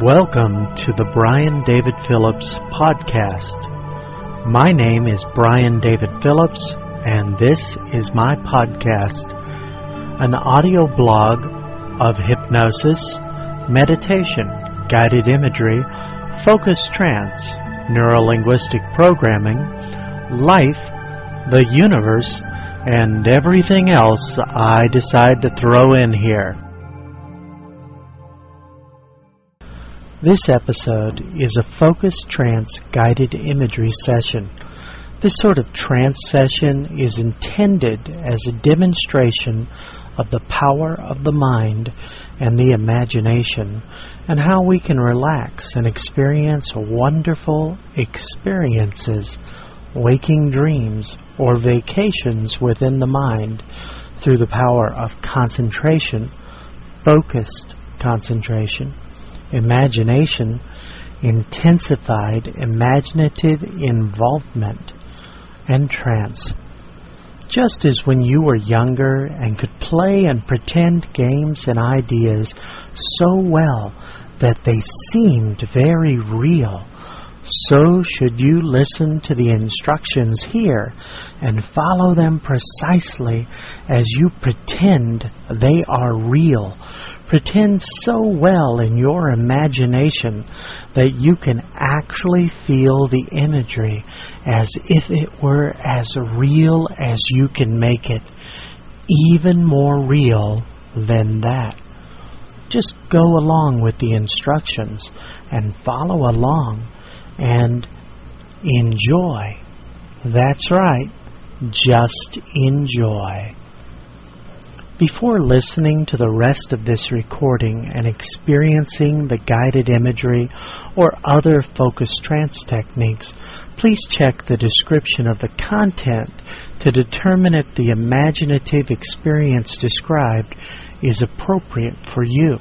Welcome to the Brian David Phillips podcast. My name is Brian David Phillips, and this is my podcast, an audio blog of hypnosis, meditation, guided imagery, focused trance, neurolinguistic programming, life, the universe, and everything else I decide to throw in here. This episode is a focused trance guided imagery session. This sort of trance session is intended as a demonstration of the power of the mind and the imagination and how we can relax and experience wonderful experiences, waking dreams, or vacations within the mind through the power of concentration, focused concentration imagination, intensified imaginative involvement, and trance. Just as when you were younger and could play and pretend games and ideas so well that they seemed very real, so should you listen to the instructions here and follow them precisely as you pretend they are real Pretend so well in your imagination that you can actually feel the imagery as if it were as real as you can make it, even more real than that. Just go along with the instructions and follow along and enjoy. That's right, just enjoy. Before listening to the rest of this recording and experiencing the guided imagery or other focused trance techniques, please check the description of the content to determine if the imaginative experience described is appropriate for you.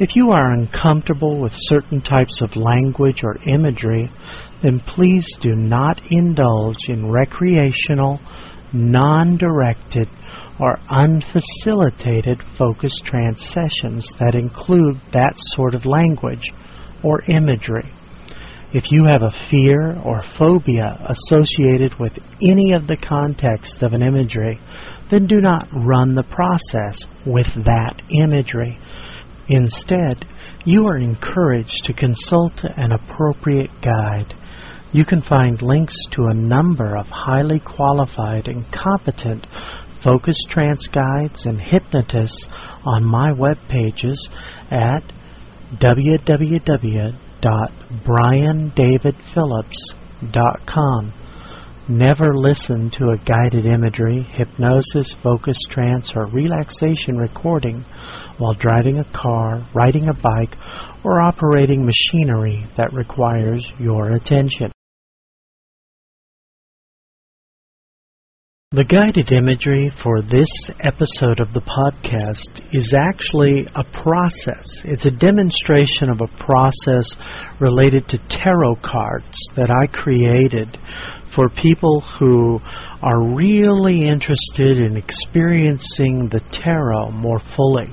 If you are uncomfortable with certain types of language or imagery, then please do not indulge in recreational, non directed, or unfacilitated focus trance sessions that include that sort of language or imagery. If you have a fear or phobia associated with any of the context of an imagery, then do not run the process with that imagery. Instead, you are encouraged to consult an appropriate guide. You can find links to a number of highly qualified and competent focus trance guides and hypnotists on my web pages at www.briandavidphillips.com. Never listen to a guided imagery, hypnosis, focus trance, or relaxation recording while driving a car, riding a bike, or operating machinery that requires your attention. The guided imagery for this episode of the podcast is actually a process. It's a demonstration of a process related to tarot cards that I created for people who are really interested in experiencing the tarot more fully.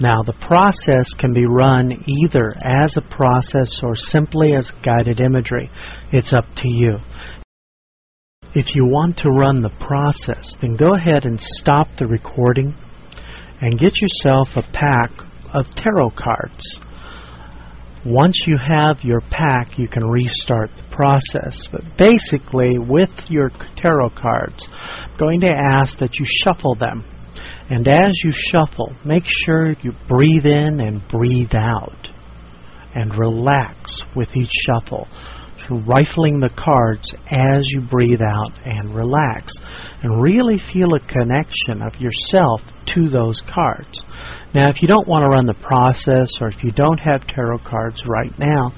Now, the process can be run either as a process or simply as guided imagery. It's up to you. If you want to run the process, then go ahead and stop the recording and get yourself a pack of tarot cards. Once you have your pack, you can restart the process. But basically, with your tarot cards, I'm going to ask that you shuffle them. And as you shuffle, make sure you breathe in and breathe out. And relax with each shuffle rifling the cards as you breathe out and relax. And really feel a connection of yourself to those cards. Now, if you don't want to run the process or if you don't have tarot cards right now,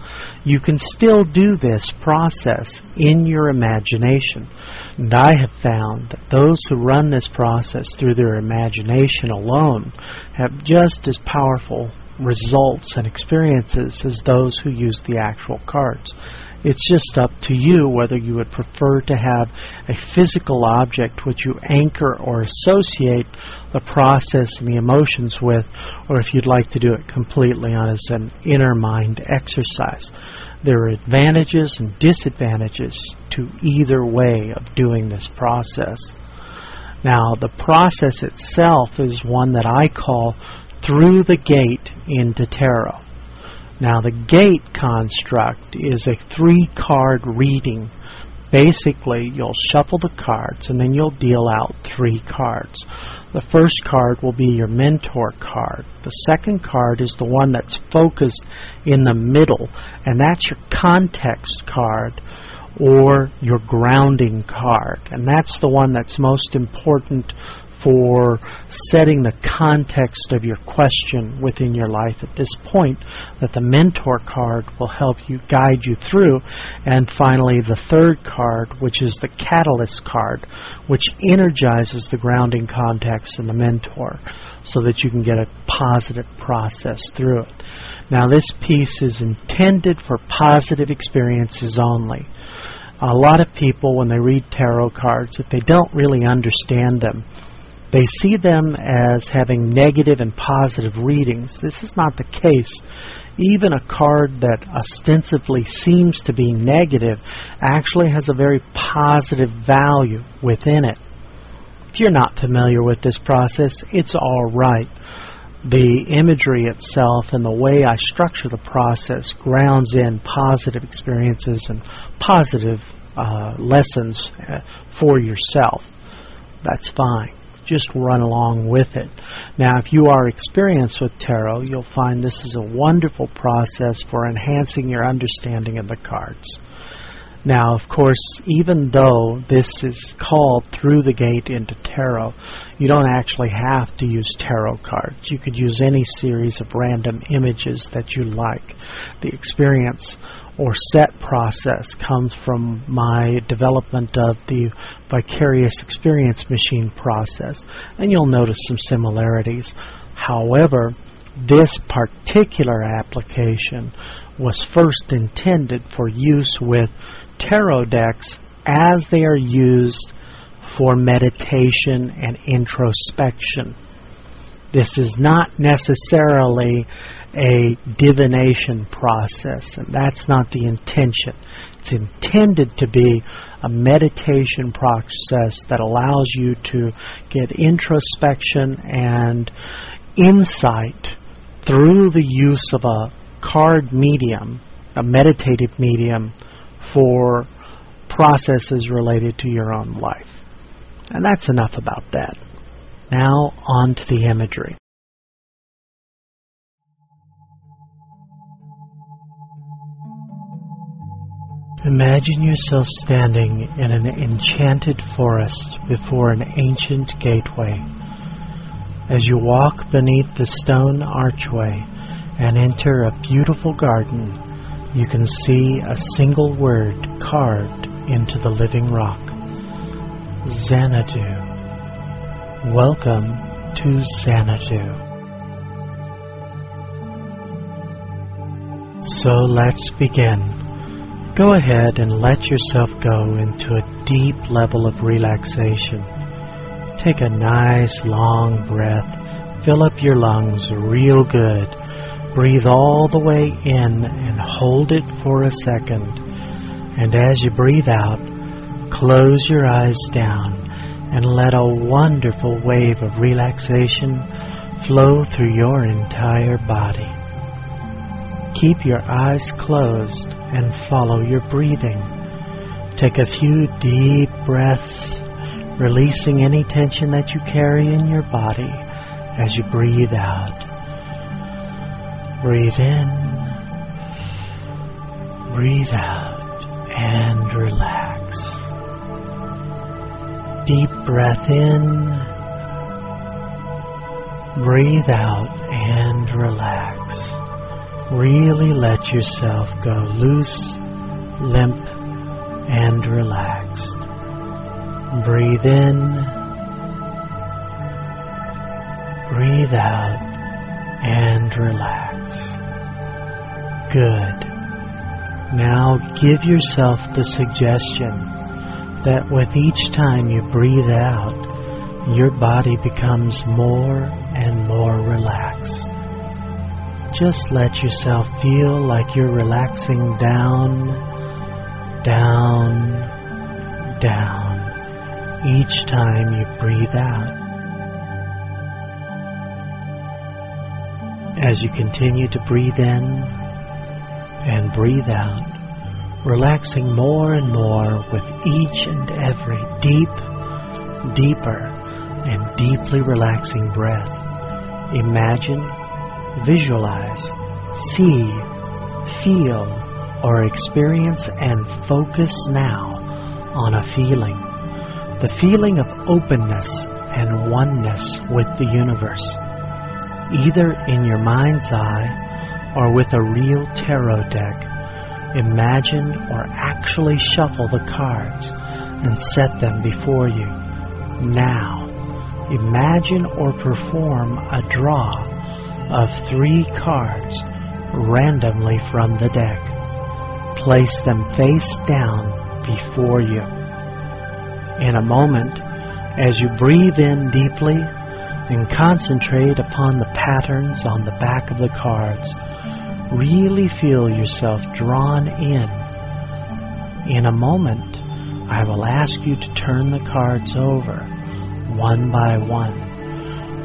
you can still do this process in your imagination. And I have found that those who run this process through their imagination alone have just as powerful results and experiences as those who use the actual cards. It's just up to you whether you would prefer to have a physical object which you anchor or associate the process and the emotions with, or if you'd like to do it completely on as an inner mind exercise. There are advantages and disadvantages to either way of doing this process. Now, the process itself is one that I call through the gate into tarot. Now, the gate construct is a three card reading. Basically, you'll shuffle the cards and then you'll deal out three cards. The first card will be your mentor card. The second card is the one that's focused in the middle, and that's your context card or your grounding card. And that's the one that's most important for setting the context of your question within your life at this point that the mentor card will help you guide you through. And finally the third card which is the catalyst card which energizes the grounding context and the mentor so that you can get a positive process through it. Now this piece is intended for positive experiences only. A lot of people when they read tarot cards if they don't really understand them they see them as having negative and positive readings. This is not the case. Even a card that ostensibly seems to be negative actually has a very positive value within it. If you're not familiar with this process, it's all right. The imagery itself and the way I structure the process grounds in positive experiences and positive uh, lessons uh, for yourself. That's fine just run along with it. Now, if you are experienced with tarot, you'll find this is a wonderful process for enhancing your understanding of the cards. Now, of course, even though this is called through the gate into tarot, you don't actually have to use tarot cards. You could use any series of random images that you like. The experience or set process comes from my development of the vicarious experience machine process, and you'll notice some similarities. However, this particular application was first intended for use with tarot decks as they are used for meditation and introspection. This is not necessarily a divination process, and that's not the intention. It's intended to be a meditation process that allows you to get introspection and insight through the use of a card medium, a meditative medium, for processes related to your own life. And that's enough about that. Now, on to the imagery. Imagine yourself standing in an enchanted forest before an ancient gateway. As you walk beneath the stone archway and enter a beautiful garden, you can see a single word carved into the living rock Xanadu. Welcome to Xanadu. So let's begin. Go ahead and let yourself go into a deep level of relaxation. Take a nice long breath. Fill up your lungs real good. Breathe all the way in and hold it for a second. And as you breathe out, close your eyes down and let a wonderful wave of relaxation flow through your entire body. Keep your eyes closed and follow your breathing. Take a few deep breaths, releasing any tension that you carry in your body as you breathe out. Breathe in, breathe out, and relax. Deep breath in, breathe out, and relax. Really let yourself go loose, limp, and relaxed. Breathe in, breathe out, and relax. Good. Now give yourself the suggestion that with each time you breathe out, your body becomes more and more relaxed. Just let yourself feel like you're relaxing down, down, down each time you breathe out. As you continue to breathe in and breathe out, relaxing more and more with each and every deep, deeper, and deeply relaxing breath. Imagine, visualize, see, feel, or experience and focus now on a feeling. The feeling of openness and oneness with the universe, either in your mind's eye or with a real tarot deck imagine or actually shuffle the cards and set them before you. Now, imagine or perform a draw of three cards randomly from the deck. Place them face down before you. In a moment, as you breathe in deeply and concentrate upon the patterns on the back of the cards, really feel yourself drawn in. In a moment, I will ask you to turn the cards over, one by one,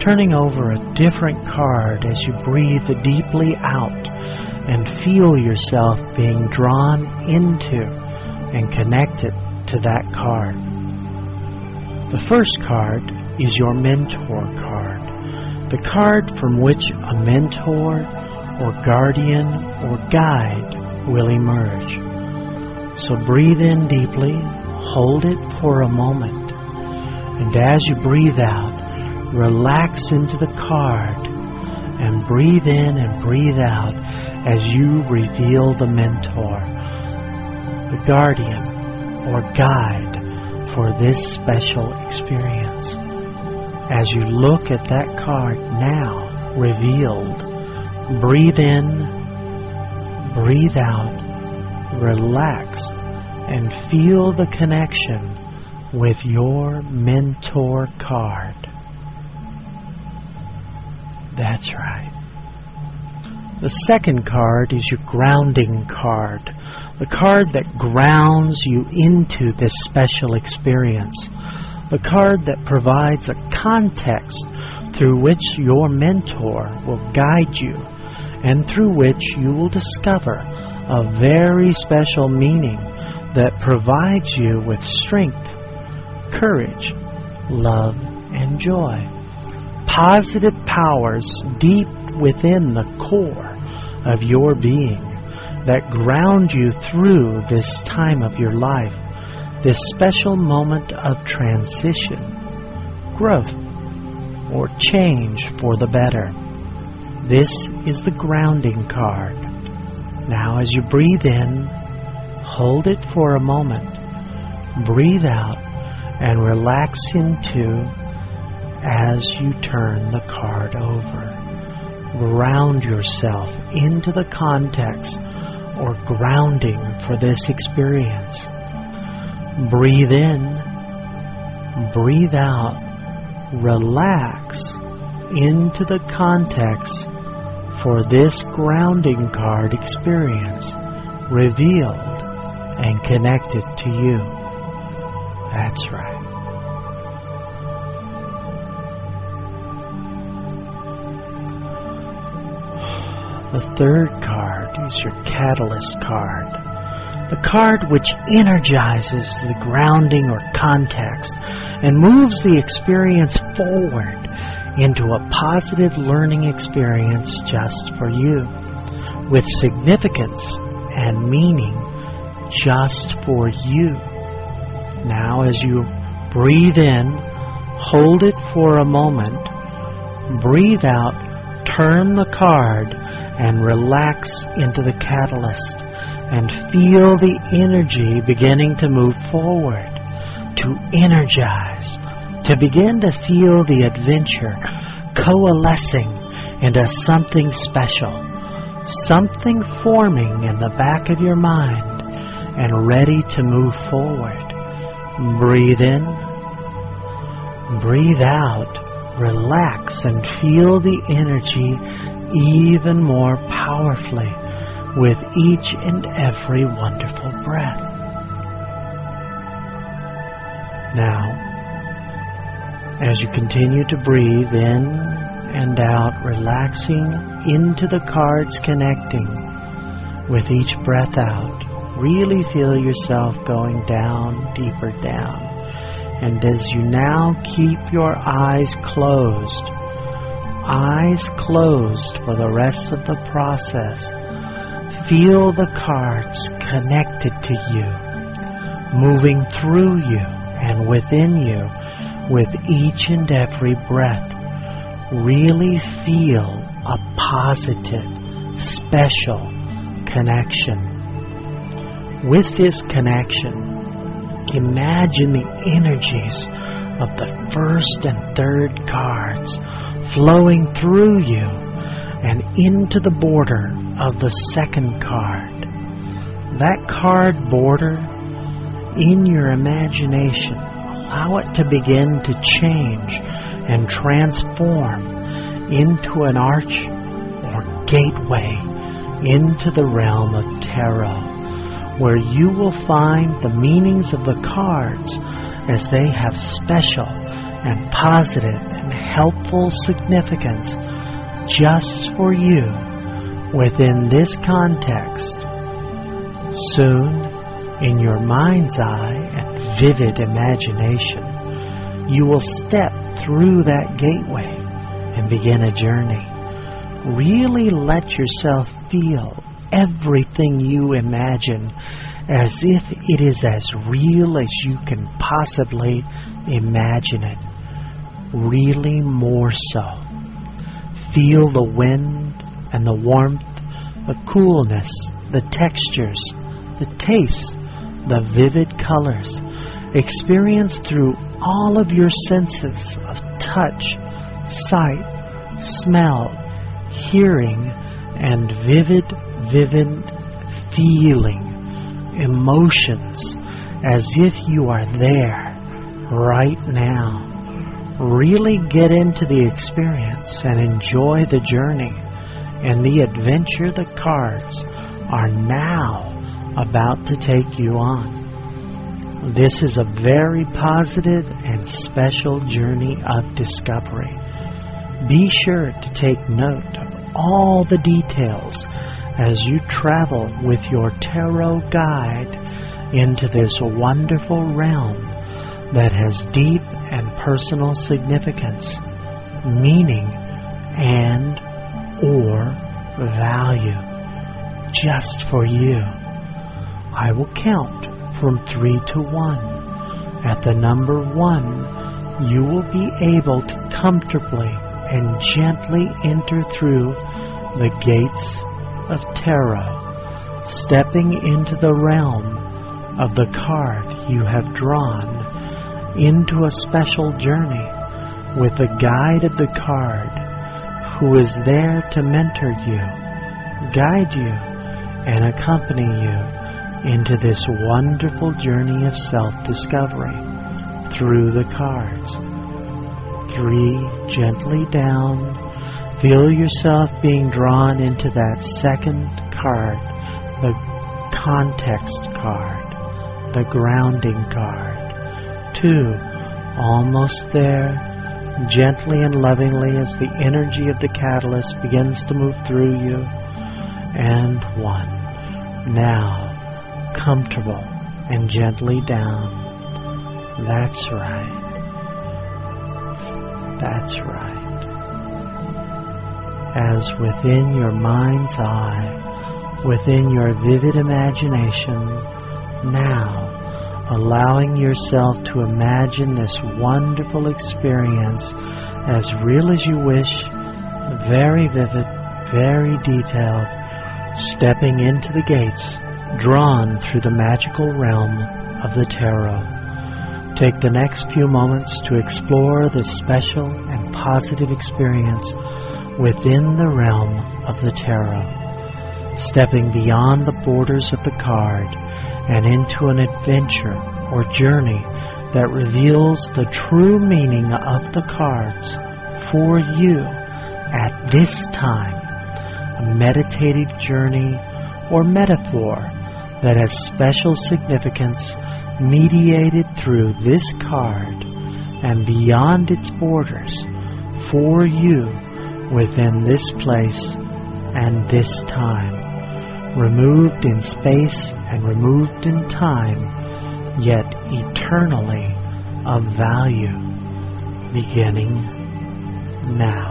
turning over a different card as you breathe deeply out and feel yourself being drawn into and connected to that card. The first card is your mentor card, the card from which a mentor or guardian or guide will emerge. So breathe in deeply, hold it for a moment, and as you breathe out, relax into the card and breathe in and breathe out as you reveal the mentor, the guardian or guide for this special experience. As you look at that card now revealed, Breathe in, breathe out, relax, and feel the connection with your mentor card. That's right. The second card is your grounding card, the card that grounds you into this special experience, the card that provides a context through which your mentor will guide you and through which you will discover a very special meaning that provides you with strength, courage, love, and joy. Positive powers deep within the core of your being that ground you through this time of your life, this special moment of transition, growth, or change for the better. This is the grounding card. Now, as you breathe in, hold it for a moment, breathe out, and relax into as you turn the card over. Ground yourself into the context or grounding for this experience. Breathe in, breathe out, relax into the context for this grounding card experience revealed and connected to you. That's right. The third card is your catalyst card. The card which energizes the grounding or context and moves the experience forward into a positive learning experience just for you, with significance and meaning just for you. Now, as you breathe in, hold it for a moment, breathe out, turn the card, and relax into the catalyst, and feel the energy beginning to move forward, to energize to begin to feel the adventure coalescing into something special, something forming in the back of your mind and ready to move forward. Breathe in, breathe out, relax and feel the energy even more powerfully with each and every wonderful breath. Now, as you continue to breathe in and out, relaxing into the cards connecting with each breath out, really feel yourself going down, deeper down. And as you now keep your eyes closed, eyes closed for the rest of the process, feel the cards connected to you, moving through you and within you with each and every breath. Really feel a positive, special connection. With this connection, imagine the energies of the first and third cards flowing through you and into the border of the second card. That card border in your imagination, allow it to begin to change and transform into an arch or gateway into the realm of tarot, where you will find the meanings of the cards as they have special and positive helpful significance just for you within this context. Soon, in your mind's eye and vivid imagination, you will step through that gateway and begin a journey. Really let yourself feel everything you imagine as if it is as real as you can possibly imagine it. Really more so. Feel the wind and the warmth, the coolness, the textures, the taste, the vivid colors. Experience through all of your senses of touch, sight, smell, hearing, and vivid, vivid feeling, emotions, as if you are there right now. Really get into the experience and enjoy the journey and the adventure the cards are now about to take you on. This is a very positive and special journey of discovery. Be sure to take note of all the details as you travel with your tarot guide into this wonderful realm that has deep and personal significance, meaning, and or value just for you. I will count from three to one. At the number one, you will be able to comfortably and gently enter through the gates of tarot, stepping into the realm of the card you have drawn into a special journey with the guide of the card who is there to mentor you, guide you, and accompany you into this wonderful journey of self-discovery through the cards. Three, gently down. Feel yourself being drawn into that second card, the context card, the grounding card two, almost there, gently and lovingly as the energy of the catalyst begins to move through you, and one. Now, comfortable and gently down. That's right. That's right. As within your mind's eye, within your vivid imagination, now allowing yourself to imagine this wonderful experience as real as you wish, very vivid, very detailed, stepping into the gates drawn through the magical realm of the tarot. Take the next few moments to explore this special and positive experience within the realm of the tarot. stepping beyond the borders of the card and into an adventure or journey that reveals the true meaning of the cards for you at this time. A meditative journey or metaphor that has special significance mediated through this card and beyond its borders for you within this place and this time, removed in space and removed in time yet eternally of value, beginning now.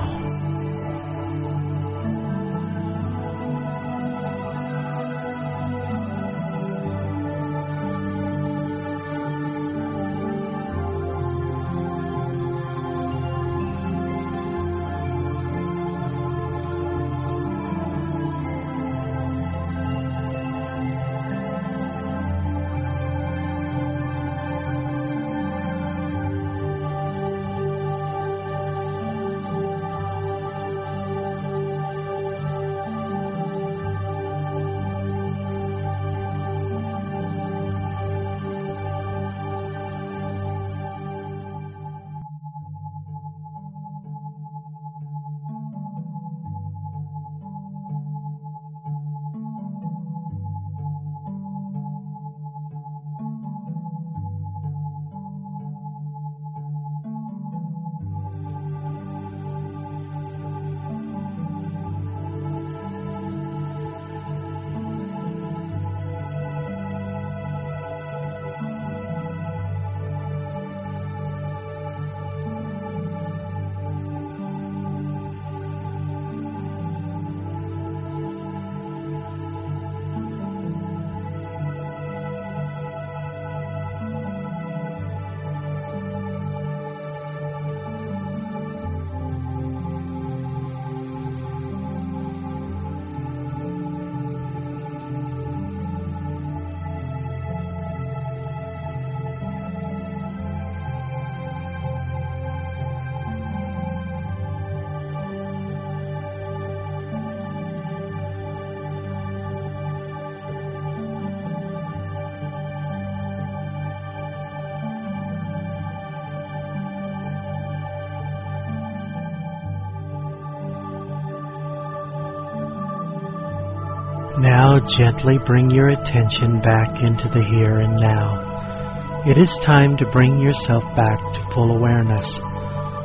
Now gently bring your attention back into the here and now. It is time to bring yourself back to full awareness.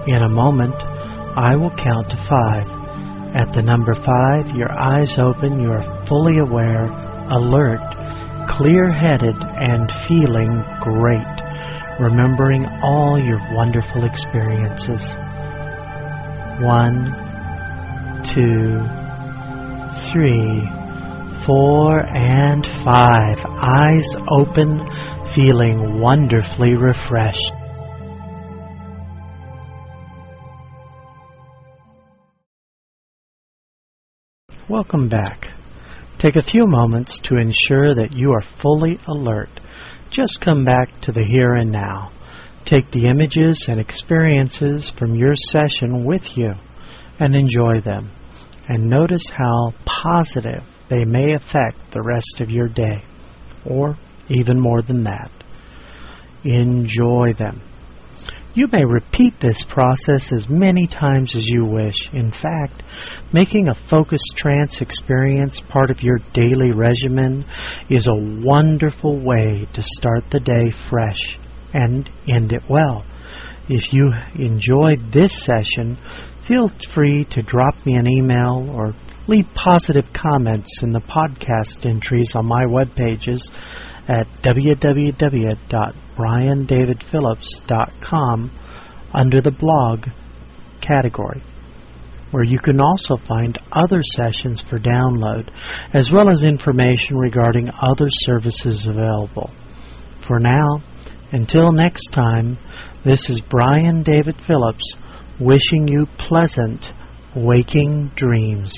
In a moment, I will count to five. At the number five, your eyes open, you are fully aware, alert, clear headed, and feeling great, remembering all your wonderful experiences. One, two, three four, and five. Eyes open, feeling wonderfully refreshed. Welcome back. Take a few moments to ensure that you are fully alert. Just come back to the here and now. Take the images and experiences from your session with you and enjoy them. And notice how positive they may affect the rest of your day, or even more than that. Enjoy them. You may repeat this process as many times as you wish. In fact, making a focused trance experience part of your daily regimen is a wonderful way to start the day fresh and end it well. If you enjoyed this session, feel free to drop me an email or leave positive comments in the podcast entries on my web pages at www.briandavidphillips.com under the blog category, where you can also find other sessions for download, as well as information regarding other services available. For now, until next time, this is Brian David Phillips wishing you pleasant waking dreams.